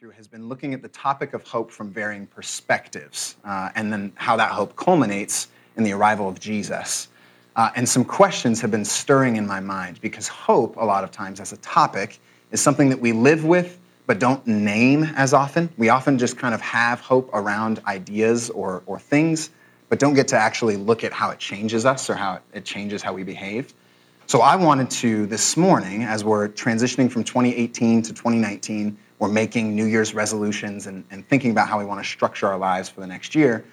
through has been looking at the topic of hope from varying perspectives, uh, and then how that hope culminates in the arrival of Jesus. Uh, and some questions have been stirring in my mind because hope, a lot of times, as a topic, is something that we live with but don't name as often. We often just kind of have hope around ideas or, or things, but don't get to actually look at how it changes us or how it changes how we behave. So I wanted to, this morning, as we're transitioning from 2018 to 2019, we're making New Year's resolutions and, and thinking about how we want to structure our lives for the next year,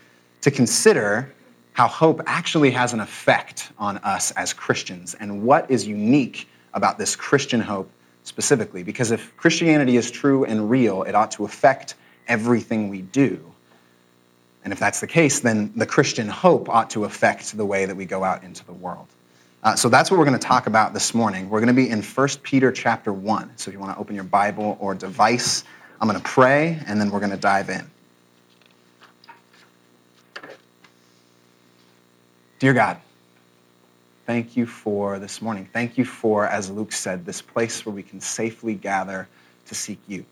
to consider how hope actually has an effect on us as Christians and what is unique about this Christian hope specifically. Because if Christianity is true and real, it ought to affect everything we do. And if that's the case, then the Christian hope ought to affect the way that we go out into the world. Uh, so that's what we're going to talk about this morning. We're going to be in 1 Peter chapter 1. So if you want to open your Bible or device, I'm going to pray and then we're going to dive in. Dear God, thank you for this morning. Thank you for, as Luke said, this place where we can safely gather to seek you.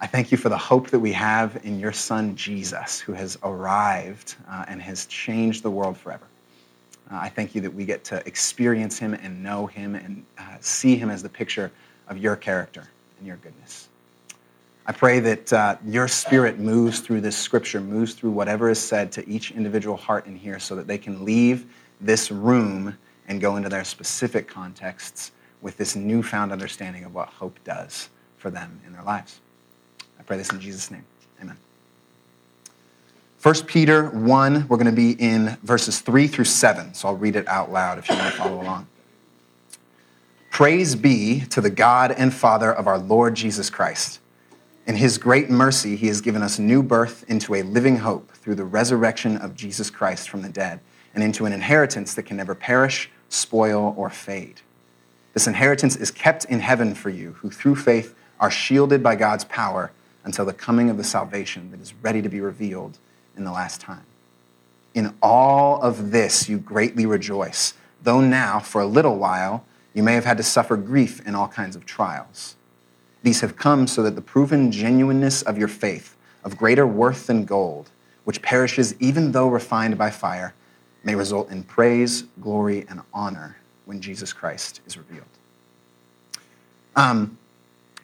I thank you for the hope that we have in your son, Jesus, who has arrived uh, and has changed the world forever. Uh, I thank you that we get to experience him and know him and uh, see him as the picture of your character and your goodness. I pray that uh, your spirit moves through this scripture, moves through whatever is said to each individual heart in here so that they can leave this room and go into their specific contexts with this newfound understanding of what hope does for them in their lives. I pray this in Jesus' name. 1 Peter 1, we're going to be in verses 3 through 7, so I'll read it out loud if you want to follow along. Praise be to the God and Father of our Lord Jesus Christ. In his great mercy, he has given us new birth into a living hope through the resurrection of Jesus Christ from the dead, and into an inheritance that can never perish, spoil, or fade. This inheritance is kept in heaven for you, who through faith are shielded by God's power until the coming of the salvation that is ready to be revealed in the last time. In all of this you greatly rejoice, though now, for a little while, you may have had to suffer grief in all kinds of trials. These have come so that the proven genuineness of your faith, of greater worth than gold, which perishes even though refined by fire, may result in praise, glory, and honor when Jesus Christ is revealed. Um,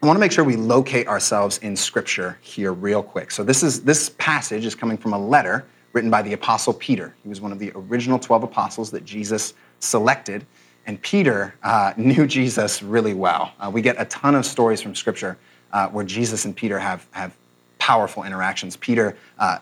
I want to make sure we locate ourselves in Scripture here real quick. So this is this passage is coming from a letter written by the Apostle Peter. He was one of the original 12 apostles that Jesus selected. And Peter uh, knew Jesus really well. Uh, we get a ton of stories from Scripture uh, where Jesus and Peter have, have powerful interactions. Peter, uh,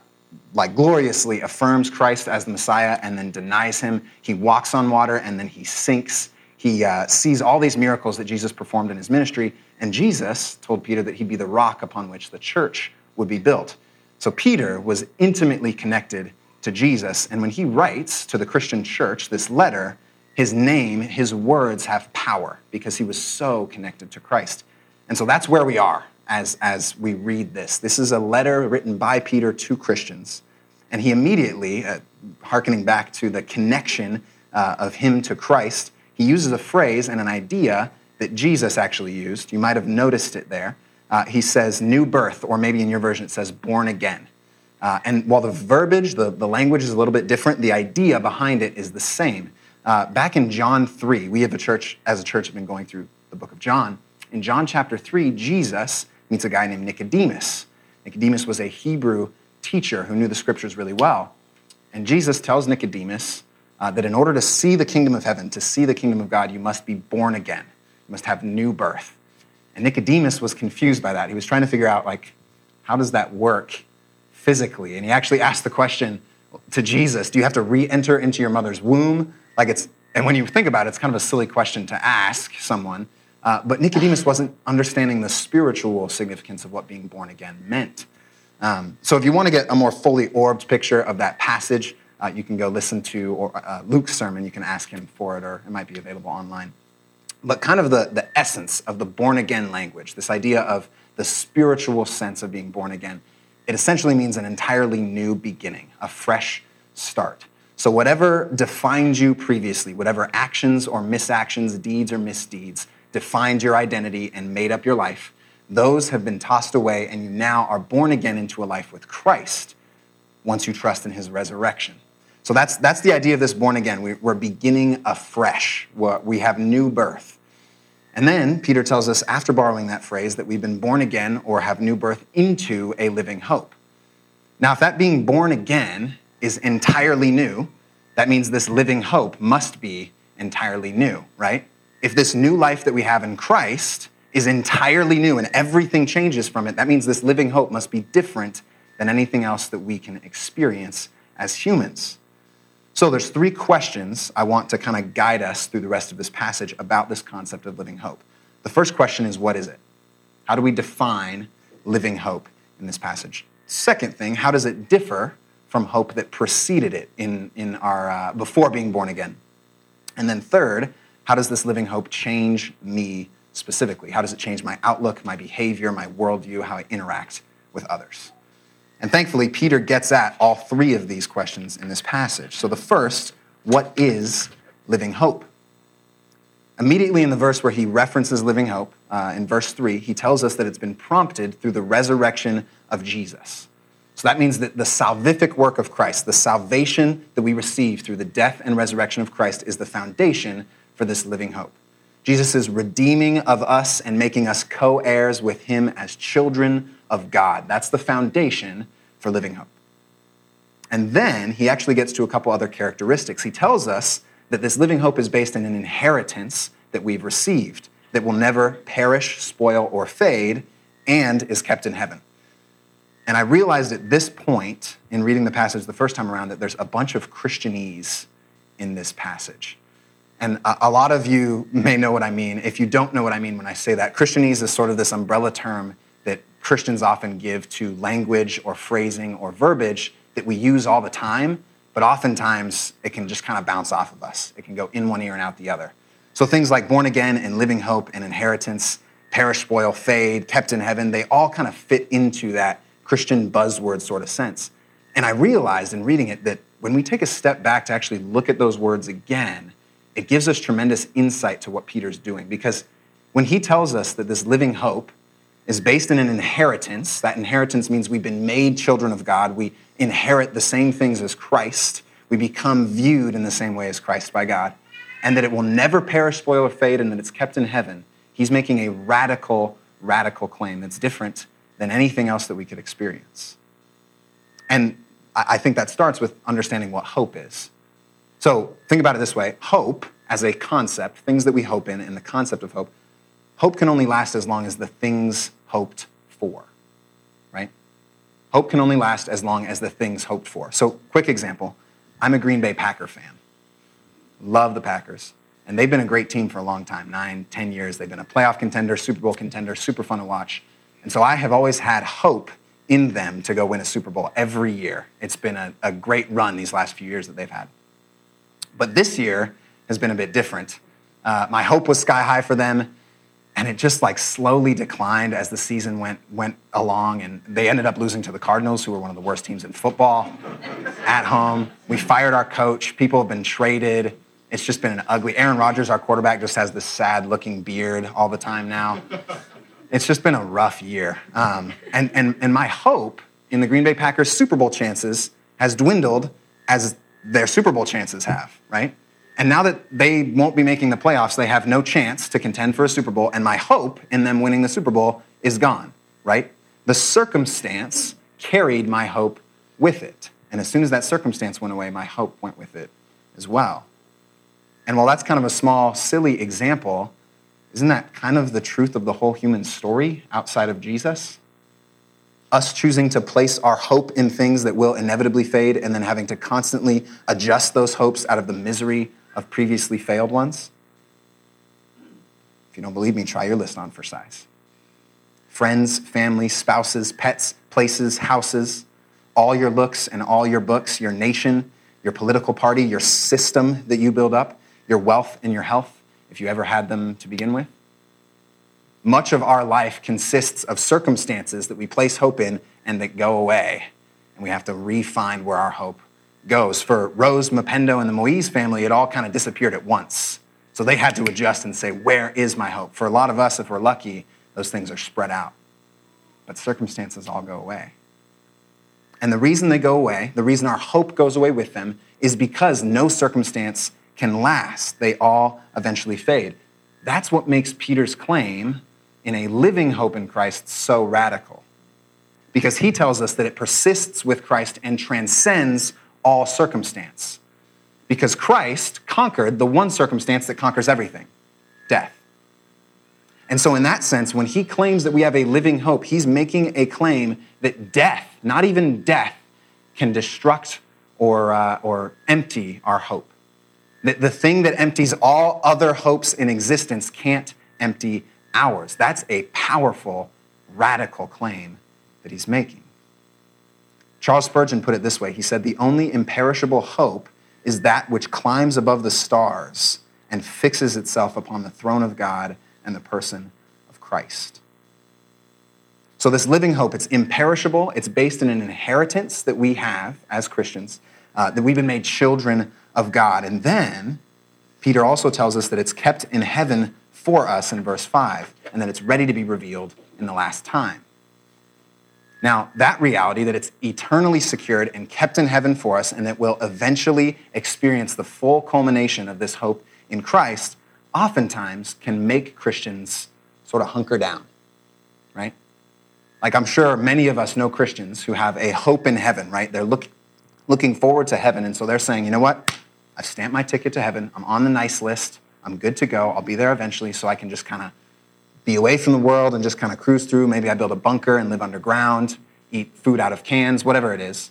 like gloriously, affirms Christ as the Messiah and then denies him. He walks on water and then he sinks. He uh, sees all these miracles that Jesus performed in his ministry and Jesus told Peter that he'd be the rock upon which the church would be built. So Peter was intimately connected to Jesus. And when he writes to the Christian church this letter, his name, his words have power because he was so connected to Christ. And so that's where we are as, as we read this. This is a letter written by Peter to Christians. And he immediately, uh, hearkening back to the connection uh, of him to Christ, he uses a phrase and an idea that Jesus actually used. You might have noticed it there. Uh, he says new birth, or maybe in your version it says born again. Uh, and while the verbiage, the, the language is a little bit different, the idea behind it is the same. Uh, back in John 3, we have a church, as a church, have been going through the book of John. In John chapter 3, Jesus meets a guy named Nicodemus. Nicodemus was a Hebrew teacher who knew the scriptures really well. And Jesus tells Nicodemus uh, that in order to see the kingdom of heaven, to see the kingdom of God, you must be born again. You must have new birth. And Nicodemus was confused by that. He was trying to figure out, like, how does that work physically? And he actually asked the question to Jesus Do you have to re enter into your mother's womb? Like, it's, and when you think about it, it's kind of a silly question to ask someone. Uh, but Nicodemus wasn't understanding the spiritual significance of what being born again meant. Um, so, if you want to get a more fully orbed picture of that passage, uh, you can go listen to or, uh, Luke's sermon. You can ask him for it, or it might be available online but kind of the, the essence of the born again language, this idea of the spiritual sense of being born again, it essentially means an entirely new beginning, a fresh start. So, whatever defined you previously, whatever actions or misactions, deeds or misdeeds, defined your identity and made up your life, those have been tossed away, and you now are born again into a life with Christ once you trust in his resurrection. So that's, that's the idea of this born again. We, are beginning afresh, we have new birth. And then Peter tells us, after borrowing that phrase, that we've been born again or have new birth into a living hope. Now, if that being born again is entirely new, that means this living hope must be entirely new, right? If this new life that we have in Christ is entirely new and everything changes from it, that means this living hope must be different than anything else that we can experience as humans. So there's three questions I want to kind of guide us through the rest of this passage about this concept of living hope. The first question is what is it? How do we define living hope in this passage? Second thing, how does it differ from hope that preceded it in, in our uh, before being born again? And then third, how does this living hope change me specifically? How does it change my outlook, my behavior, my worldview, how I interact with others? And thankfully, Peter gets at all three of these questions in this passage. So, the first, what is living hope? Immediately in the verse where he references living hope, uh, in verse 3, he tells us that it's been prompted through the resurrection of Jesus. So that means that the salvific work of Christ, the salvation that we receive through the death and resurrection of Christ, is the foundation for this living hope. Jesus' redeeming of us and making us co heirs with him as children of God. That's the foundation for living hope. And then he actually gets to a couple other characteristics. He tells us that this living hope is based on an inheritance that we've received that will never perish, spoil, or fade, and is kept in heaven. And I realized at this point in reading the passage the first time around that there's a bunch of Christianese in this passage. And a, lot of you may know what I mean. If you don't know what I mean when I say that, Christianese is sort of this umbrella term Christians often give to language or phrasing or verbiage that we use all the time, but oftentimes it can just kind of bounce off of us. It can go in one ear and out the other. So things like born again and living hope and inheritance, perish, spoil, fade, kept in heaven, they all kind of fit into that Christian buzzword sort of sense. And I realized in reading it that when we take a step back to actually look at those words again, it gives us tremendous insight to what Peter's doing. Because when he tells us that this living hope is based in an inheritance, that inheritance means we've been made children of God, we inherit the same things as Christ, we become viewed in the same way as Christ by God, and that it will never perish, spoil, or fade, and that it's kept in heaven. He's making a radical, radical claim that's different than anything else that we could experience. And I think that starts with understanding what hope is. So think about it this way hope as a concept, things that we hope in, and the concept of hope, hope can only last as long as the things hoped for, right? Hope can only last as long as the things hoped for. So, quick example I'm a Green Bay Packer fan. Love the Packers. And they've been a great team for a long time nine, ten years. They've been a playoff contender, Super Bowl contender, super fun to watch. And so I have always had hope in them to go win a Super Bowl every year. It's been a, a great run these last few years that they've had. But this year has been a bit different. Uh, my hope was sky high for them, and it just like slowly declined as the season went went along. And they ended up losing to the Cardinals, who were one of the worst teams in football, at home. We fired our coach. People have been traded. It's just been an ugly. Aaron Rodgers, our quarterback, just has this sad-looking beard all the time now it's just been a rough year. Um, and, and, and my hope in the Green Bay Packers Super Bowl chances has dwindled as their Super Bowl chances have, right? And now that they won't be making the playoffs, they have no chance to contend for a Super Bowl. And my hope in them winning the Super Bowl is gone, right? The circumstance carried my hope with it. And as soon as that circumstance went away, my hope went with it as well. And while that's kind of a small, silly example, isn't that kind of the truth of the whole human story outside of Jesus? Us choosing to place our hope in things that will inevitably fade and then having to constantly adjust those hopes out of the misery of previously failed ones? If you don't believe me, try your list on for size. Friends, family, spouses, pets, places, houses, all your looks and all your books, your nation, your political party, your system that you build up, your wealth and your health if you ever had them to begin with. Much of our life consists of circumstances that we place hope in and that go away, and we have to re-find where our hope goes. For Rose Mapendo and the Moise family, it all kind of disappeared at once. So they had to adjust and say, Where is my hope? For a lot of us, if we're lucky, those things are spread out. But circumstances all go away. And the reason they go away, the reason our hope goes away with them, is because no circumstance can last. They all eventually fade. That's what makes Peter's claim in a living hope in Christ so radical. Because he tells us that it persists with Christ and transcends all circumstance. Because Christ conquered the one circumstance that conquers everything death. And so, in that sense, when he claims that we have a living hope, he's making a claim that death, not even death, can destruct or, uh, or empty our hope. That the thing that empties all other hopes in existence can't empty ours. That's a powerful, radical claim that he's making. Charles Spurgeon put it this way He said, The only imperishable hope is that which climbs above the stars and fixes itself upon the throne of God and the person of Christ. So, this living hope, it's imperishable. It's based in an inheritance that we have as Christians, uh, that we've been made children of God. And then, Peter also tells us that it's kept in heaven for us in verse 5, and that it's ready to be revealed in the last time. Now, that reality that it's eternally secured and kept in heaven for us, and that we'll eventually experience the full culmination of this hope in Christ, oftentimes can make Christians sort of hunker down, right? Like I'm sure many of us know Christians who have a hope in heaven, right? They're look, looking forward to heaven, and so they're saying, you know what? I've stamped my ticket to heaven. I'm on the nice list. I'm good to go. I'll be there eventually, so I can just kind of be away from the world and just kind of cruise through. Maybe I build a bunker and live underground, eat food out of cans, whatever it is.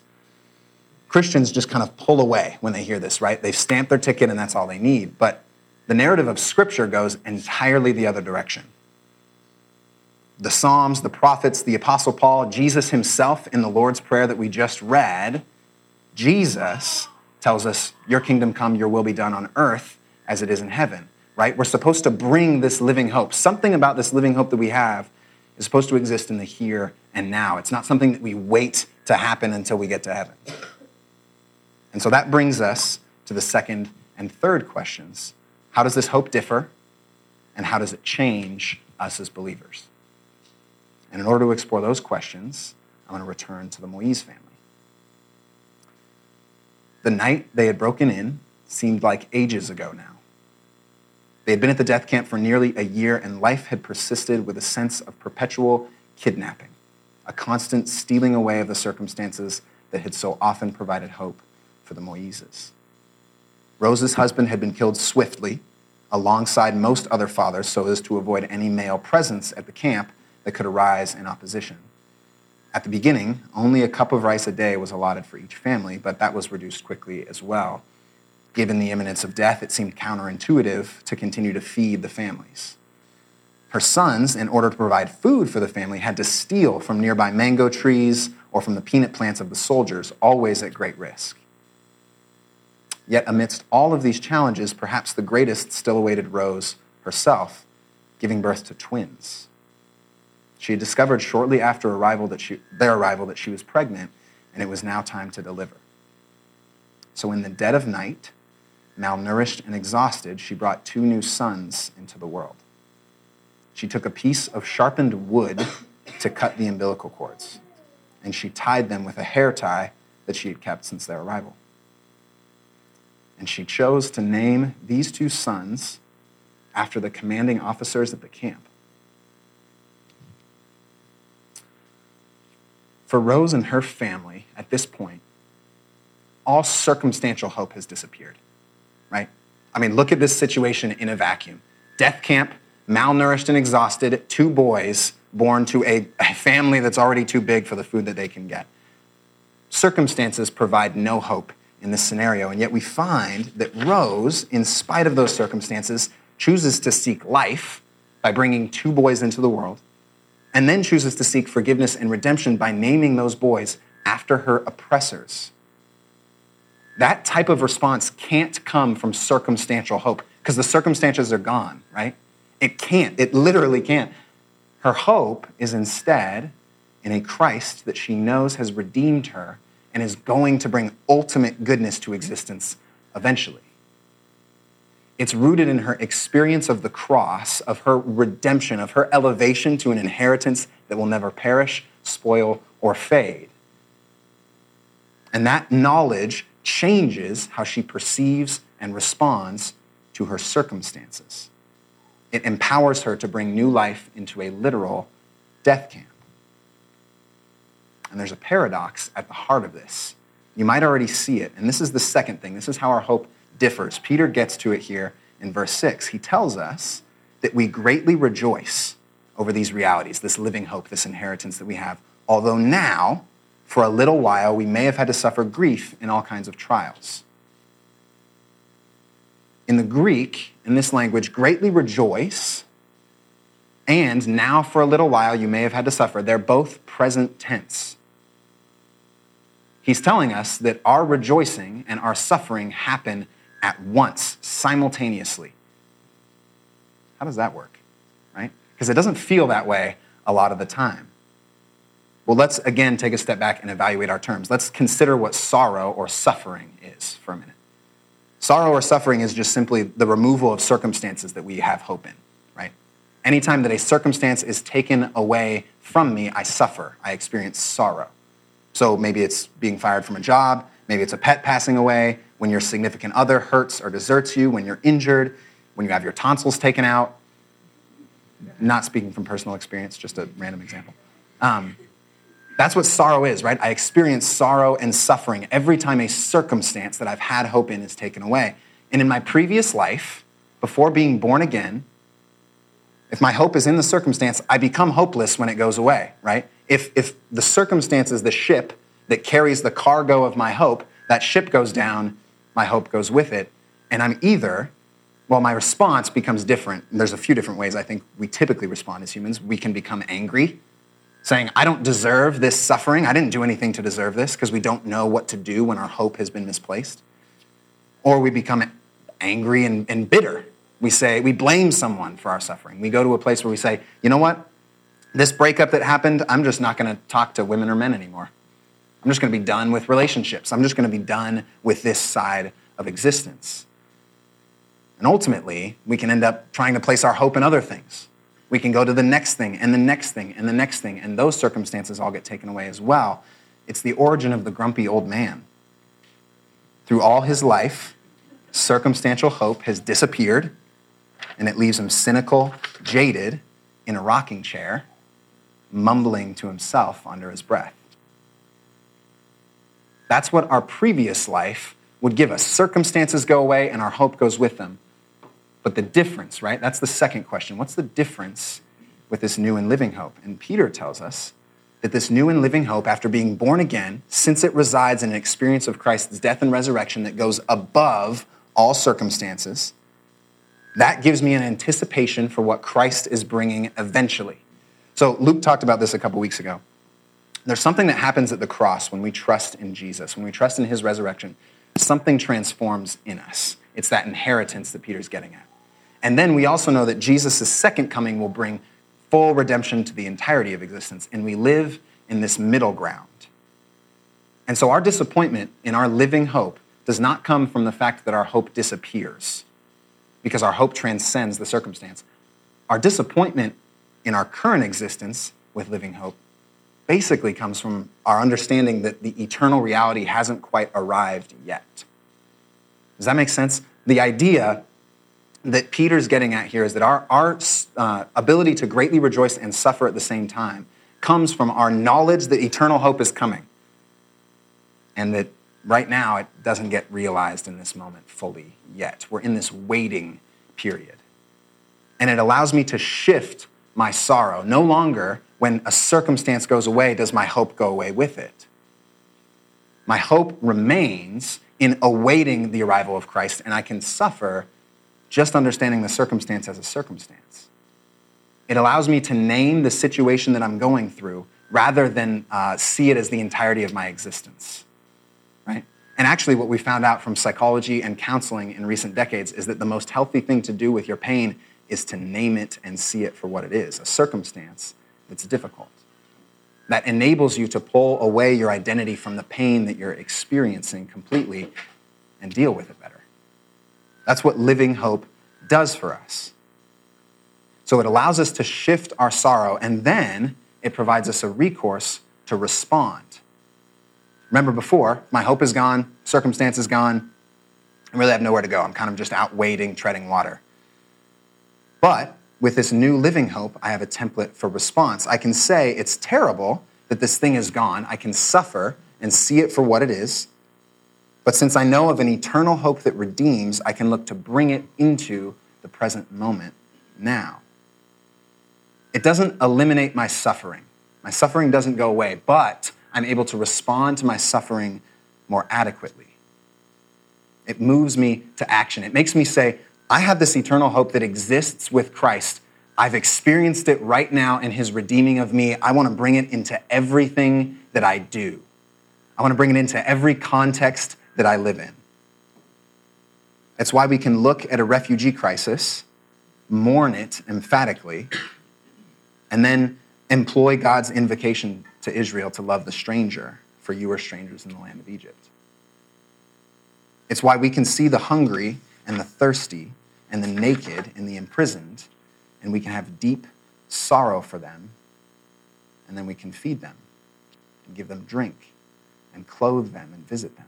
Christians just kind of pull away when they hear this, right? They've stamped their ticket and that's all they need. But the narrative of Scripture goes entirely the other direction. The Psalms, the prophets, the Apostle Paul, Jesus himself in the Lord's Prayer that we just read, Jesus tells us, Your kingdom come, your will be done on earth as it is in heaven, right? We're supposed to bring this living hope. Something about this living hope that we have is supposed to exist in the here and now. It's not something that we wait to happen until we get to heaven. And so that brings us to the second and third questions. How does this hope differ? And how does it change us as believers? And in order to explore those questions, I'm going to return to the Moise family. The night they had broken in seemed like ages ago now. They had been at the death camp for nearly a year, and life had persisted with a sense of perpetual kidnapping, a constant stealing away of the circumstances that had so often provided hope for the Moises. Rose's husband had been killed swiftly, alongside most other fathers, so as to avoid any male presence at the camp that could arise in opposition. At the beginning, only a cup of rice a day was allotted for each family, but that was reduced quickly as well Given the imminence of death, it seemed counterintuitive to continue to feed the families. Her sons, in order to provide food for the family, had to steal from nearby mango trees or from the peanut plants of the soldiers, always at great risk. Yet, amidst all of these challenges, perhaps the greatest still awaited Rose herself, giving birth to twins. She had discovered shortly after arrival that she, their arrival that she was pregnant, and it was now time to deliver. So, in the dead of night, Malnourished and exhausted, she brought two new sons into the world. She took a piece of sharpened wood to cut the umbilical cords, and she tied them with a hair tie that she had kept since their arrival. And she chose to name these two sons after the commanding officers at the camp. For Rose and her family, at this point, all circumstantial hope has disappeared? I mean, look at this situation in a vacuum. Death camp, malnourished and exhausted, two boys born to a, a family that's already too big for the food that they can get. Circumstances provide no hope in this scenario, and yet we find that Rose, in spite of those circumstances, chooses to seek life by bringing two boys into the world, and then chooses to seek forgiveness and redemption by naming those boys after her oppressors. That type of response can't come from circumstantial hope because the circumstances are gone, right? It can't. It literally can't. Her hope is instead in a Christ that she knows has redeemed her and is going to bring ultimate goodness to existence eventually. It's rooted in her experience of the cross, of her redemption, of her elevation to an inheritance that will never perish, spoil, or fade. And that knowledge changes how she perceives and responds to her circumstances. It empowers her to bring new life into a literal death camp. And there's a paradox at the heart of this. You might already see it. And this is the second thing. This is how our hope differs. Peter gets to it here in verse 6. He tells us that we greatly rejoice over these realities, this living hope, this inheritance that we have, although now, for a little while, we may have had to suffer grief in all kinds of trials. In the Greek, in this language, greatly rejoice and now for a little while you may have had to suffer, they're both present tense. He's telling us that our rejoicing and our suffering happen at once, simultaneously. How does that work? Right? Because it doesn't feel that way a lot of the time. Well, let's again take a step back and evaluate our terms. Let's consider what sorrow or suffering is for a minute. Sorrow or suffering is just simply the removal of circumstances that we have hope in, right? Anytime that a circumstance is taken away from me, I suffer. I experience sorrow. So maybe it's being fired from a job, maybe it's a pet passing away, when your significant other hurts or deserts you, when you're injured, when you have your tonsils taken out. Not speaking from personal experience, just a random example. Um, that's what sorrow is, right? I experience sorrow and suffering every time a circumstance that I've had hope in is taken away. And in my previous life, before being born again, if my hope is in the circumstance, I become hopeless when it goes away, right? If, if the circumstance is the ship that carries the cargo of my hope, that ship goes down, my hope goes with it. And I'm either, well, my response becomes different. And there's a few different ways I think we typically respond as humans. We can become angry, saying, I don't deserve this suffering. I didn't do anything to deserve this, because we don't know what to do when our hope has been misplaced. Or we become angry and, and bitter, we say, we blame someone for our suffering. We go to a place where we say, you know what? This breakup that happened, I'm just not going to talk to women or men anymore. I'm just going to be done with relationships. I'm just going to be done with this side of existence. And ultimately, we can end up trying to place our hope in other things. We can go to the next thing and the next thing and the next thing, and those circumstances all get taken away as well. It's the origin of the grumpy old man. Through all his life, circumstantial hope has disappeared and it leaves him cynical, jaded, in a rocking chair, mumbling to himself under his breath. That's what our previous life would give us. Circumstances go away and our hope goes with them. But the difference, right? That's the second question. What's the difference with this new and living hope? And Peter tells us that this new and living hope, after being born again, since it resides in an experience of Christ's death and resurrection that goes above all circumstances, that gives me an anticipation for what Christ is bringing eventually. So Luke talked about this a couple weeks ago. There's something that happens at the cross when we trust in Jesus, when we trust in his resurrection. Something transforms in us. It's that inheritance that Peter's getting at. And then we also know that Jesus' second coming will bring full redemption to the entirety of existence, and we live in this middle ground. And so our disappointment in our living hope does not come from the fact that our hope disappears because our hope transcends the circumstance. Our disappointment in our current existence with living hope basically comes from our understanding that the eternal reality hasn't quite arrived yet. Does that make sense? The idea that Peter's getting at here is that our, our uh, ability to greatly rejoice and suffer at the same time comes from our knowledge that eternal hope is coming. And that right now it doesn't get realized in this moment fully yet. We're in this waiting period. And it allows me to shift my sorrow. No longer, when a circumstance goes away, does my hope go away with it. My hope remains in awaiting the arrival of Christ, and I can suffer just understanding the circumstance as a circumstance. It allows me to name the situation that I'm going through rather than uh, see it as the entirety of my existence right? And actually, what we found out from psychology and counseling in recent decades is that the most healthy thing to do with your pain is to name it and see it for what it is a circumstance that's difficult. That enables you to pull away your identity from the pain that you're experiencing completely and deal with it better. That's what living hope does for us. So it allows us to shift our sorrow, and then it provides us a recourse to respond. Remember before, my hope is gone, circumstance is gone, I really have nowhere to go. I'm kind of just out wading, treading water. But with this new living hope, I have a template for response. I can say it's terrible that this thing is gone. I can suffer and see it for what it is. But since I know of an eternal hope that redeems, I can look to bring it into the present moment now. It doesn't eliminate my suffering. My suffering doesn't go away, but I'm able to respond to my suffering more adequately. It moves me to action. It makes me say, I have this eternal hope that exists with Christ. I've experienced it right now in his redeeming of me. I want to bring it into everything that I do. I want to bring it into every context that I live in. That's why we can look at a refugee crisis, mourn it emphatically, and then employ God's invocation to Israel to love the stranger, for you are strangers in the land of Egypt. It's why we can see the hungry and the thirsty and the naked and the imprisoned, and we can have deep sorrow for them, and then we can feed them and give them drink and clothe them and visit them.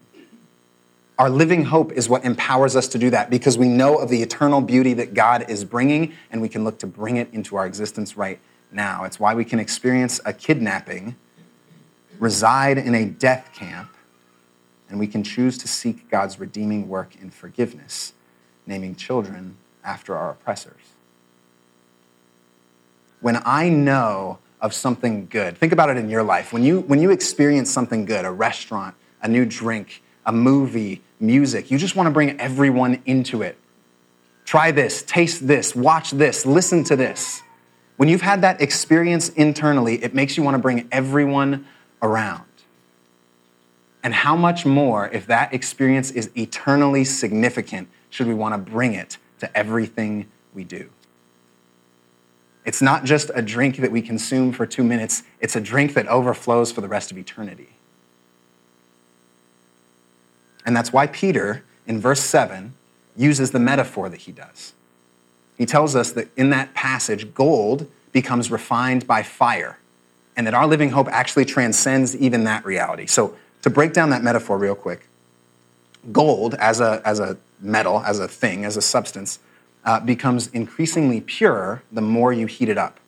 Our living hope is what empowers us to do that because we know of the eternal beauty that God is bringing, and we can look to bring it into our existence right now. It's why we can experience a kidnapping, reside in a death camp, and we can choose to seek God's redeeming work in forgiveness, naming children after our oppressors. When I know of something good, think about it in your life. When you, when you experience something good, a restaurant, a new drink, a movie, music, you just want to bring everyone into it. Try this, taste this, watch this, listen to this. When you've had that experience internally, it makes you want to bring everyone around. And how much more, if that experience is eternally significant, should we want to bring it to everything we do? It's not just a drink that we consume for two minutes, it's a drink that overflows for the rest of eternity. And that's why Peter, in verse 7, uses the metaphor that he does. He tells us that in that passage, gold becomes refined by fire, and that our living hope actually transcends even that reality. So, to break down that metaphor real quick, gold as a, as a metal, as a thing, as a substance, uh, becomes increasingly pure the more you heat it up.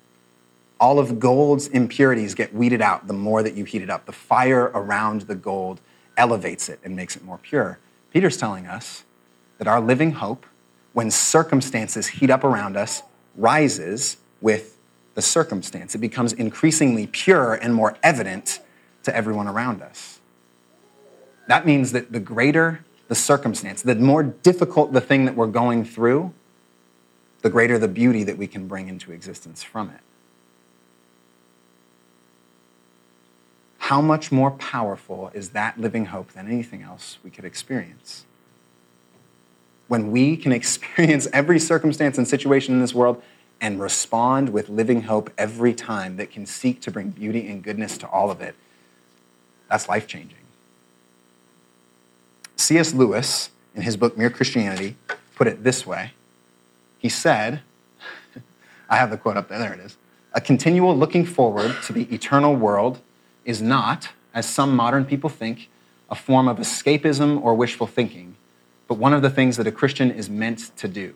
All of gold's impurities get weeded out the more that you heat it up. The fire around the gold elevates it and makes it more pure. Peter's telling us that our living hope, when circumstances heat up around us, rises with the circumstance. It becomes increasingly pure and more evident to everyone around us. That means that the greater the circumstance, the more difficult the thing that we're going through, the greater the beauty that we can bring into existence from it. How much more powerful is that living hope than anything else we could experience? When we can experience every circumstance and situation in this world and respond with living hope every time that can seek to bring beauty and goodness to all of it, that's life changing. C.S. Lewis, in his book Mere Christianity, put it this way. He said, I have the quote up there, there it is. A continual looking forward to the eternal world is not, as some modern people think, a form of escapism or wishful thinking, but one of the things that a Christian is meant to do.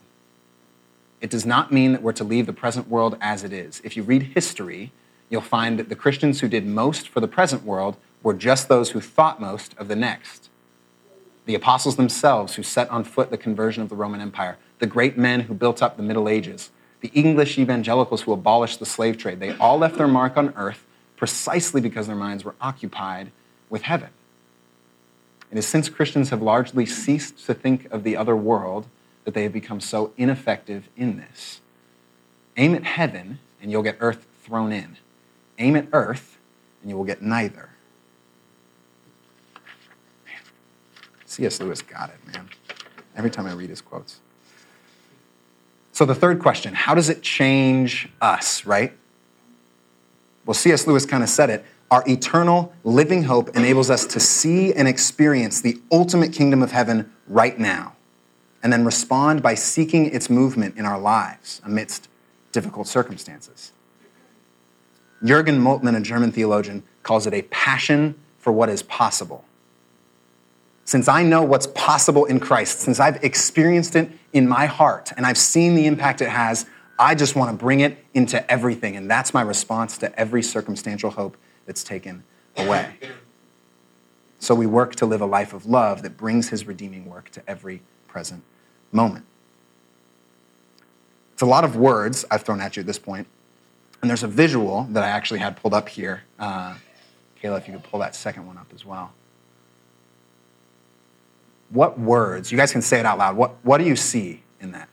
It does not mean that we're to leave the present world as it is. If you read history, you'll find that the Christians who did most for the present world were just those who thought most of the next the apostles themselves who set on foot the conversion of the Roman Empire, the great men who built up the Middle Ages, the English evangelicals who abolished the slave trade, they all left their mark on earth precisely because their minds were occupied with heaven. It is since Christians have largely ceased to think of the other world that they have become so ineffective in this. Aim at heaven, and you'll get earth thrown in. Aim at earth, and you will get neither. C.S. Lewis got it, man. Every time I read his quotes. So, the third question how does it change us, right? Well, C.S. Lewis kind of said it. Our eternal living hope enables us to see and experience the ultimate kingdom of heaven right now. and then respond by seeking its movement in our lives amidst difficult circumstances. Jürgen Moltmann, a German theologian, calls it a passion for what is possible. Since I know what's possible in Christ, since I've experienced it in my heart and I've seen the impact it has, I just want to bring it into everything. And that's my response to every circumstantial hope that's taken away. So we work to live a life of love that brings his redeeming work to every present moment. It's a lot of words I've thrown at you at this point, and there's a visual that I actually had pulled up here. Uh, Kayla, if you could pull that second one up as well. What words, you guys can say it out loud, what, what do you see in that?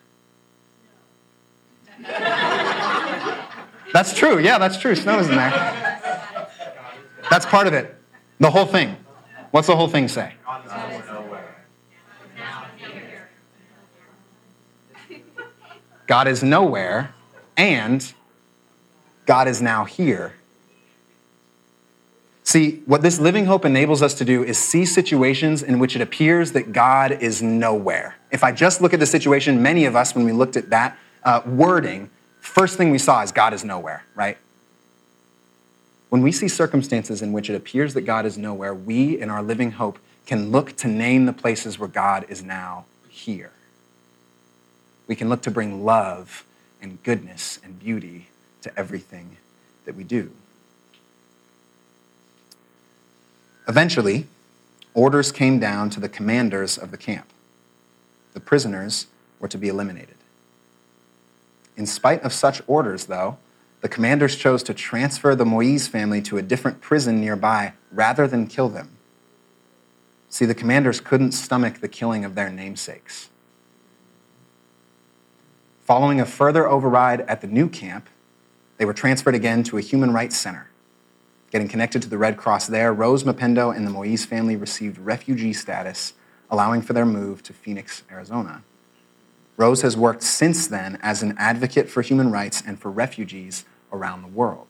That's true, yeah, that's true. Snow is in there. That's part of it. The whole thing. What's the whole thing say? God is nowhere, and God is now here. See, what this living hope enables us to do is see situations in which it appears that God is nowhere. If I just look at the situation, many of us, when we looked at that uh, wording, first thing we saw is God is nowhere, right? When we see circumstances in which it appears that God is nowhere, we, in our living hope, can look to name the places where God is now here. We can look to bring love and goodness and beauty to everything that we do. Eventually, orders came down to the commanders of the camp. The prisoners were to be eliminated. In spite of such orders, though, the commanders chose to transfer the Moise family to a different prison nearby rather than kill them. See, the commanders couldn't stomach the killing of their namesakes. Following a further override at the new camp, they were transferred again to a human rights center. Getting connected to the Red Cross there, Rose Mapendo and the Moise family received refugee status, allowing for their move to Phoenix, Arizona. Rose has worked since then as an advocate for human rights and for refugees around the world.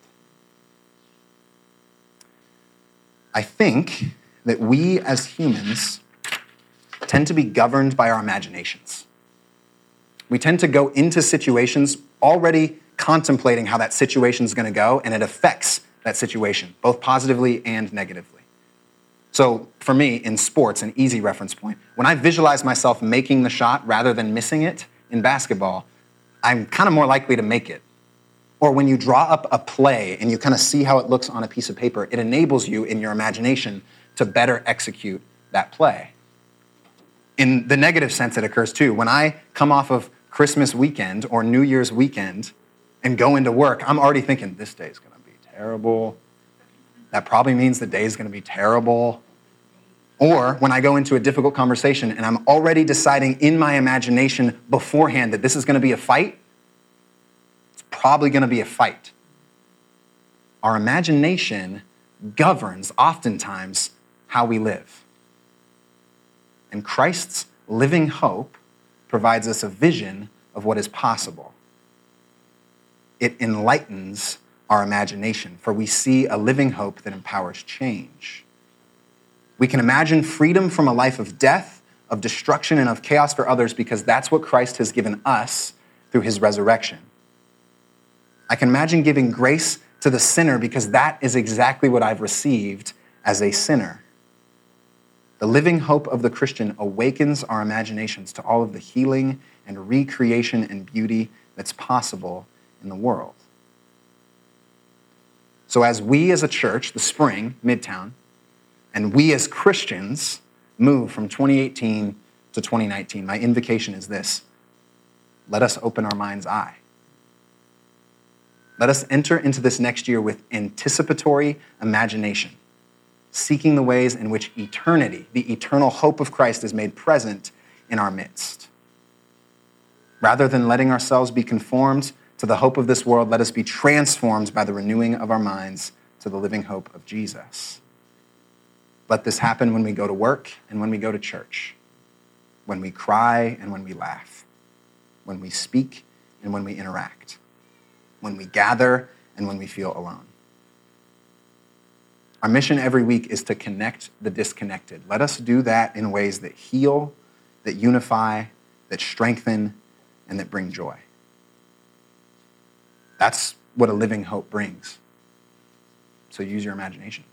I think that we as humans tend to be governed by our imaginations. We tend to go into situations already contemplating how that situation is going to go, and it affects that situation, both positively and negatively. So, for me, in sports, an easy reference point, when I visualize myself making the shot rather than missing it in basketball, I'm kind of more likely to make it or when you draw up a play and you kind of see how it looks on a piece of paper, it enables you in your imagination to better execute that play. In the negative sense, it occurs too. When I come off of Christmas weekend or New Year's weekend and go into work, I'm already thinking, this day is going to be terrible. That probably means the day is going to be terrible. Or when I go into a difficult conversation and I'm already deciding in my imagination beforehand that this is going to be a fight, it's probably going to be a fight. Our imagination governs oftentimes how we live. And Christ's living hope provides us a vision of what is possible. It enlightens our imagination, for we see a living hope that empowers change. We can imagine freedom from a life of death, of destruction, and of chaos for others because that's what Christ has given us through his resurrection. I can imagine giving grace to the sinner because that is exactly what I've received as a sinner. The living hope of the Christian awakens our imaginations to all of the healing and recreation and beauty that's possible in the world. So, as we as a church, the spring, Midtown, and we as Christians move from 2018 to 2019, my invocation is this let us open our mind's eye. Let us enter into this next year with anticipatory imagination, seeking the ways in which eternity, the eternal hope of Christ, is made present in our midst. Rather than letting ourselves be conformed to the hope of this world, let us be transformed by the renewing of our minds to the living hope of Jesus. Let this happen when we go to work and when we go to church, when we cry and when we laugh, when we speak and when we interact when we gather, and when we feel alone. Our mission every week is to connect the disconnected. Let us do that in ways that heal, that unify, that strengthen, and that bring joy. That's what a living hope brings. So use your imagination.